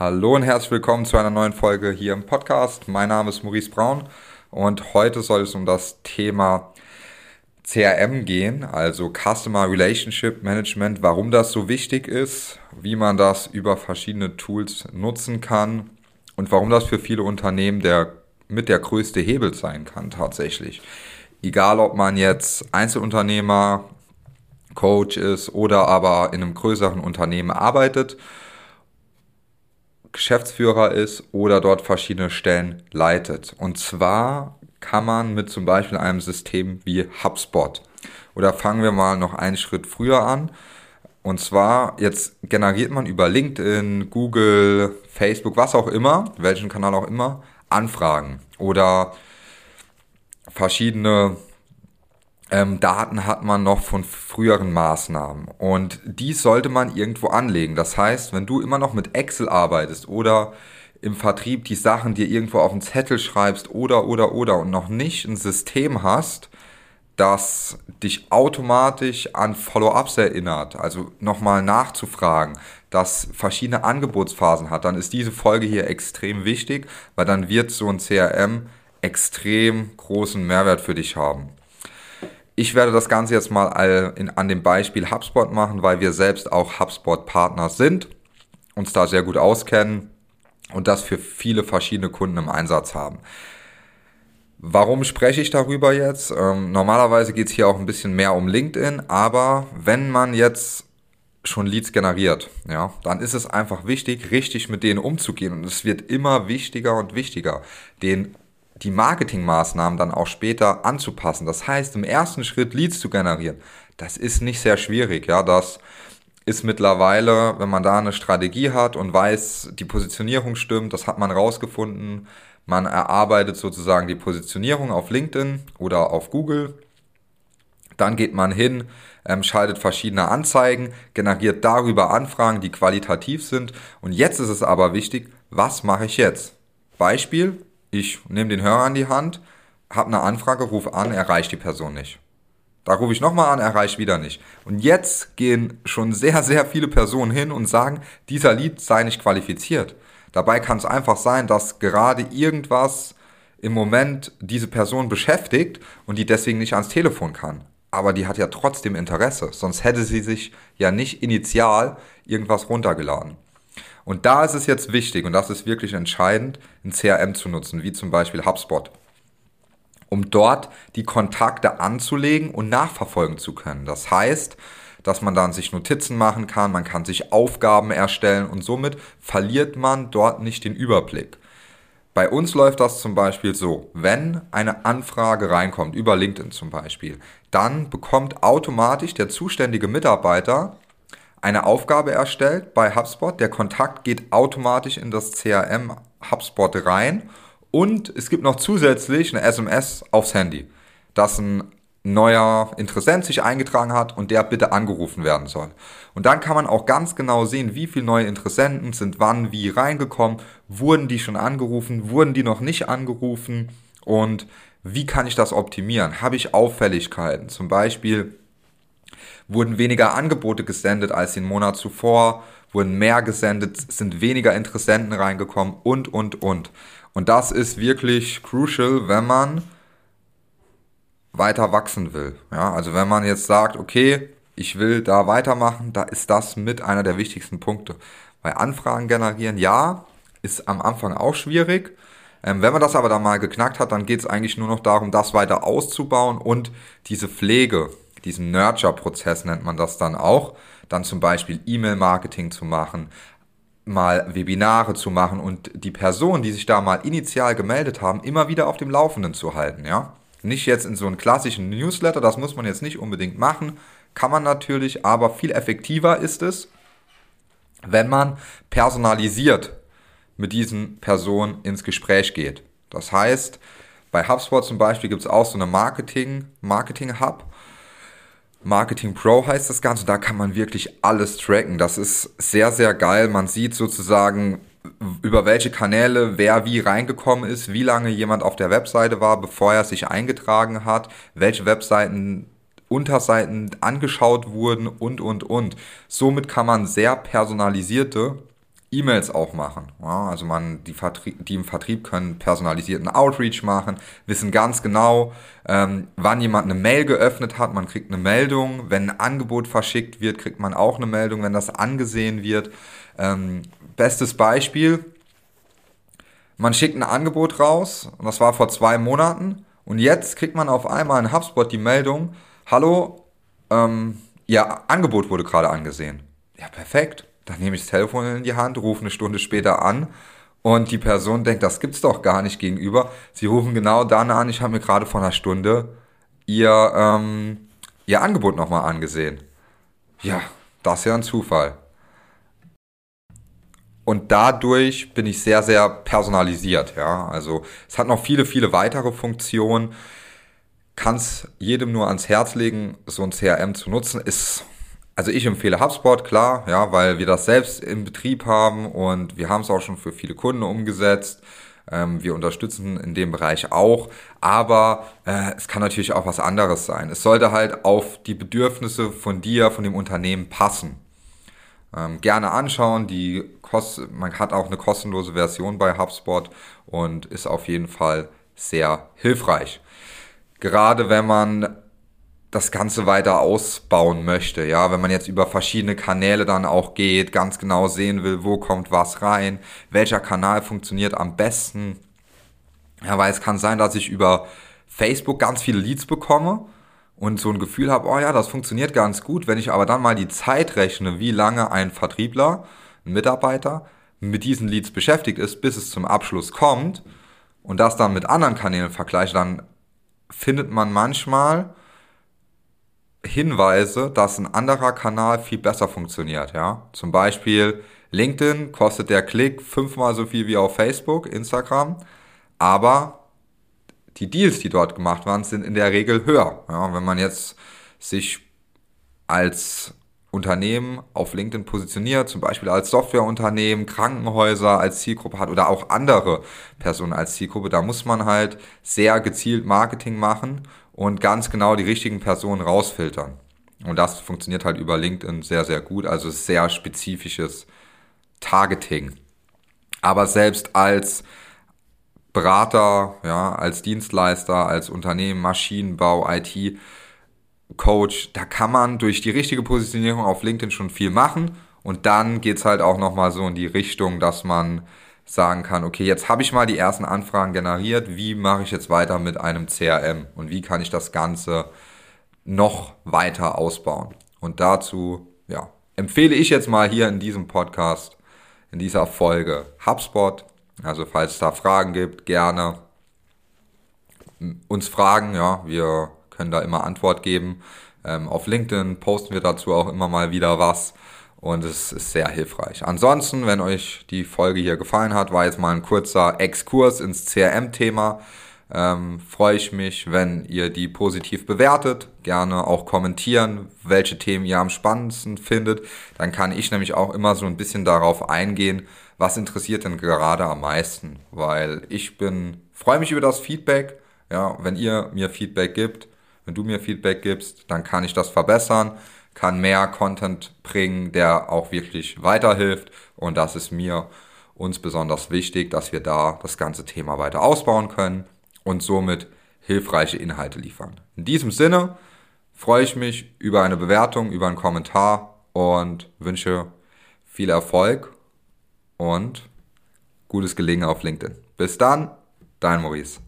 Hallo und herzlich willkommen zu einer neuen Folge hier im Podcast. Mein Name ist Maurice Braun und heute soll es um das Thema CRM gehen, also Customer Relationship Management, warum das so wichtig ist, wie man das über verschiedene Tools nutzen kann und warum das für viele Unternehmen der mit der größte Hebel sein kann tatsächlich. Egal ob man jetzt Einzelunternehmer, Coach ist oder aber in einem größeren Unternehmen arbeitet Geschäftsführer ist oder dort verschiedene Stellen leitet. Und zwar kann man mit zum Beispiel einem System wie HubSpot. Oder fangen wir mal noch einen Schritt früher an. Und zwar, jetzt generiert man über LinkedIn, Google, Facebook, was auch immer, welchen Kanal auch immer, Anfragen oder verschiedene ähm, Daten hat man noch von früheren Maßnahmen und die sollte man irgendwo anlegen. Das heißt, wenn du immer noch mit Excel arbeitest oder im Vertrieb die Sachen dir irgendwo auf den Zettel schreibst oder oder oder und noch nicht ein System hast, das dich automatisch an Follow-ups erinnert, also nochmal nachzufragen, das verschiedene Angebotsphasen hat, dann ist diese Folge hier extrem wichtig, weil dann wird so ein CRM extrem großen Mehrwert für dich haben. Ich werde das Ganze jetzt mal an dem Beispiel HubSpot machen, weil wir selbst auch HubSpot-Partner sind, uns da sehr gut auskennen und das für viele verschiedene Kunden im Einsatz haben. Warum spreche ich darüber jetzt? Ähm, normalerweise geht es hier auch ein bisschen mehr um LinkedIn, aber wenn man jetzt schon Leads generiert, ja, dann ist es einfach wichtig, richtig mit denen umzugehen. Und es wird immer wichtiger und wichtiger, den die Marketingmaßnahmen dann auch später anzupassen. Das heißt, im ersten Schritt Leads zu generieren, das ist nicht sehr schwierig. Ja, das ist mittlerweile, wenn man da eine Strategie hat und weiß, die Positionierung stimmt, das hat man rausgefunden. Man erarbeitet sozusagen die Positionierung auf LinkedIn oder auf Google. Dann geht man hin, ähm, schaltet verschiedene Anzeigen, generiert darüber Anfragen, die qualitativ sind. Und jetzt ist es aber wichtig, was mache ich jetzt? Beispiel, ich nehme den Hörer in die Hand, habe eine Anfrage, rufe an, erreicht die Person nicht. Da rufe ich nochmal an, erreicht wieder nicht. Und jetzt gehen schon sehr, sehr viele Personen hin und sagen, dieser Lied sei nicht qualifiziert. Dabei kann es einfach sein, dass gerade irgendwas im Moment diese Person beschäftigt und die deswegen nicht ans Telefon kann. Aber die hat ja trotzdem Interesse, sonst hätte sie sich ja nicht initial irgendwas runtergeladen. Und da ist es jetzt wichtig, und das ist wirklich entscheidend, ein CRM zu nutzen, wie zum Beispiel HubSpot, um dort die Kontakte anzulegen und nachverfolgen zu können. Das heißt, dass man dann sich Notizen machen kann, man kann sich Aufgaben erstellen und somit verliert man dort nicht den Überblick. Bei uns läuft das zum Beispiel so, wenn eine Anfrage reinkommt, über LinkedIn zum Beispiel, dann bekommt automatisch der zuständige Mitarbeiter eine Aufgabe erstellt bei HubSpot. Der Kontakt geht automatisch in das CRM HubSpot rein und es gibt noch zusätzlich eine SMS aufs Handy, dass ein neuer Interessent sich eingetragen hat und der bitte angerufen werden soll. Und dann kann man auch ganz genau sehen, wie viele neue Interessenten sind wann wie reingekommen, wurden die schon angerufen, wurden die noch nicht angerufen und wie kann ich das optimieren? Habe ich Auffälligkeiten? Zum Beispiel wurden weniger Angebote gesendet als den Monat zuvor, wurden mehr gesendet, sind weniger Interessenten reingekommen und, und, und. Und das ist wirklich crucial, wenn man weiter wachsen will. Ja, also wenn man jetzt sagt, okay, ich will da weitermachen, da ist das mit einer der wichtigsten Punkte. Bei Anfragen generieren, ja, ist am Anfang auch schwierig. Ähm, wenn man das aber dann mal geknackt hat, dann geht es eigentlich nur noch darum, das weiter auszubauen und diese Pflege diesen Nurture-Prozess nennt man das dann auch, dann zum Beispiel E-Mail-Marketing zu machen, mal Webinare zu machen und die Personen, die sich da mal initial gemeldet haben, immer wieder auf dem Laufenden zu halten, ja. Nicht jetzt in so einen klassischen Newsletter, das muss man jetzt nicht unbedingt machen, kann man natürlich, aber viel effektiver ist es, wenn man personalisiert mit diesen Personen ins Gespräch geht. Das heißt, bei HubSpot zum Beispiel gibt es auch so eine Marketing, Marketing Hub Marketing Pro heißt das Ganze. Da kann man wirklich alles tracken. Das ist sehr, sehr geil. Man sieht sozusagen, über welche Kanäle wer wie reingekommen ist, wie lange jemand auf der Webseite war, bevor er sich eingetragen hat, welche Webseiten Unterseiten angeschaut wurden und, und, und. Somit kann man sehr personalisierte E-Mails auch machen. Ja, also man, die, Vertrieb, die im Vertrieb können personalisierten Outreach machen, wissen ganz genau, ähm, wann jemand eine Mail geöffnet hat. Man kriegt eine Meldung. Wenn ein Angebot verschickt wird, kriegt man auch eine Meldung, wenn das angesehen wird. Ähm, bestes Beispiel. Man schickt ein Angebot raus, und das war vor zwei Monaten, und jetzt kriegt man auf einmal in HubSpot die Meldung, hallo, ähm, Ihr Angebot wurde gerade angesehen. Ja, perfekt dann nehme ich das Telefon in die Hand, rufe eine Stunde später an und die Person denkt, das gibt's doch gar nicht gegenüber. Sie rufen genau dann an, ich habe mir gerade vor einer Stunde ihr, ähm, ihr Angebot nochmal angesehen. Ja, das ist ja ein Zufall. Und dadurch bin ich sehr, sehr personalisiert. Ja? Also es hat noch viele, viele weitere Funktionen. Kann es jedem nur ans Herz legen, so ein CRM zu nutzen. Ist also ich empfehle HubSpot, klar, ja, weil wir das selbst im Betrieb haben und wir haben es auch schon für viele Kunden umgesetzt. Ähm, wir unterstützen in dem Bereich auch, aber äh, es kann natürlich auch was anderes sein. Es sollte halt auf die Bedürfnisse von dir, von dem Unternehmen passen. Ähm, gerne anschauen, die Kost man hat auch eine kostenlose Version bei HubSpot und ist auf jeden Fall sehr hilfreich. Gerade wenn man das Ganze weiter ausbauen möchte, ja, wenn man jetzt über verschiedene Kanäle dann auch geht, ganz genau sehen will, wo kommt was rein, welcher Kanal funktioniert am besten. Ja, weil es kann sein, dass ich über Facebook ganz viele Leads bekomme und so ein Gefühl habe, oh ja, das funktioniert ganz gut. Wenn ich aber dann mal die Zeit rechne, wie lange ein Vertriebler, ein Mitarbeiter mit diesen Leads beschäftigt ist, bis es zum Abschluss kommt und das dann mit anderen Kanälen vergleiche, dann findet man manchmal, Hinweise, dass ein anderer Kanal viel besser funktioniert, ja. Zum Beispiel LinkedIn kostet der Klick fünfmal so viel wie auf Facebook, Instagram, aber die Deals, die dort gemacht waren, sind in der Regel höher. Ja, wenn man jetzt sich als Unternehmen auf LinkedIn positioniert, zum Beispiel als Softwareunternehmen, Krankenhäuser als Zielgruppe hat oder auch andere Personen als Zielgruppe, da muss man halt sehr gezielt Marketing machen und ganz genau die richtigen Personen rausfiltern. Und das funktioniert halt über LinkedIn sehr, sehr gut. Also sehr spezifisches Targeting. Aber selbst als Berater, ja, als Dienstleister, als Unternehmen, Maschinenbau, IT, Coach, da kann man durch die richtige Positionierung auf LinkedIn schon viel machen. Und dann geht's halt auch nochmal so in die Richtung, dass man sagen kann, okay, jetzt habe ich mal die ersten Anfragen generiert, wie mache ich jetzt weiter mit einem CRM und wie kann ich das Ganze noch weiter ausbauen. Und dazu, ja, empfehle ich jetzt mal hier in diesem Podcast, in dieser Folge HubSpot. Also falls es da Fragen gibt, gerne uns fragen, ja, wir können da immer Antwort geben. Ähm, auf LinkedIn posten wir dazu auch immer mal wieder was und es ist sehr hilfreich. Ansonsten, wenn euch die Folge hier gefallen hat, war jetzt mal ein kurzer Exkurs ins CRM-Thema. Ähm, freue ich mich, wenn ihr die positiv bewertet, gerne auch kommentieren, welche Themen ihr am spannendsten findet. Dann kann ich nämlich auch immer so ein bisschen darauf eingehen, was interessiert denn gerade am meisten, weil ich bin, freue mich über das Feedback. Ja, wenn ihr mir Feedback gibt, wenn du mir Feedback gibst, dann kann ich das verbessern kann mehr Content bringen, der auch wirklich weiterhilft. Und das ist mir uns besonders wichtig, dass wir da das ganze Thema weiter ausbauen können und somit hilfreiche Inhalte liefern. In diesem Sinne freue ich mich über eine Bewertung, über einen Kommentar und wünsche viel Erfolg und gutes Gelingen auf LinkedIn. Bis dann, dein Maurice.